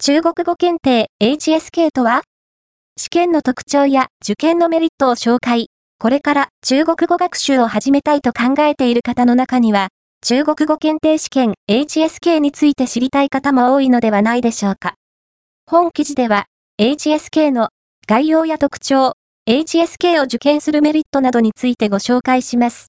中国語検定 HSK とは？試験の特徴や受験のメリットを紹介。これから中国語学習を始めたいと考えている方の中には、中国語検定試験 HSK について知りたい方も多いのではないでしょうか。本記事では、HSK の概要や特徴、HSK を受験するメリットなどについてご紹介します。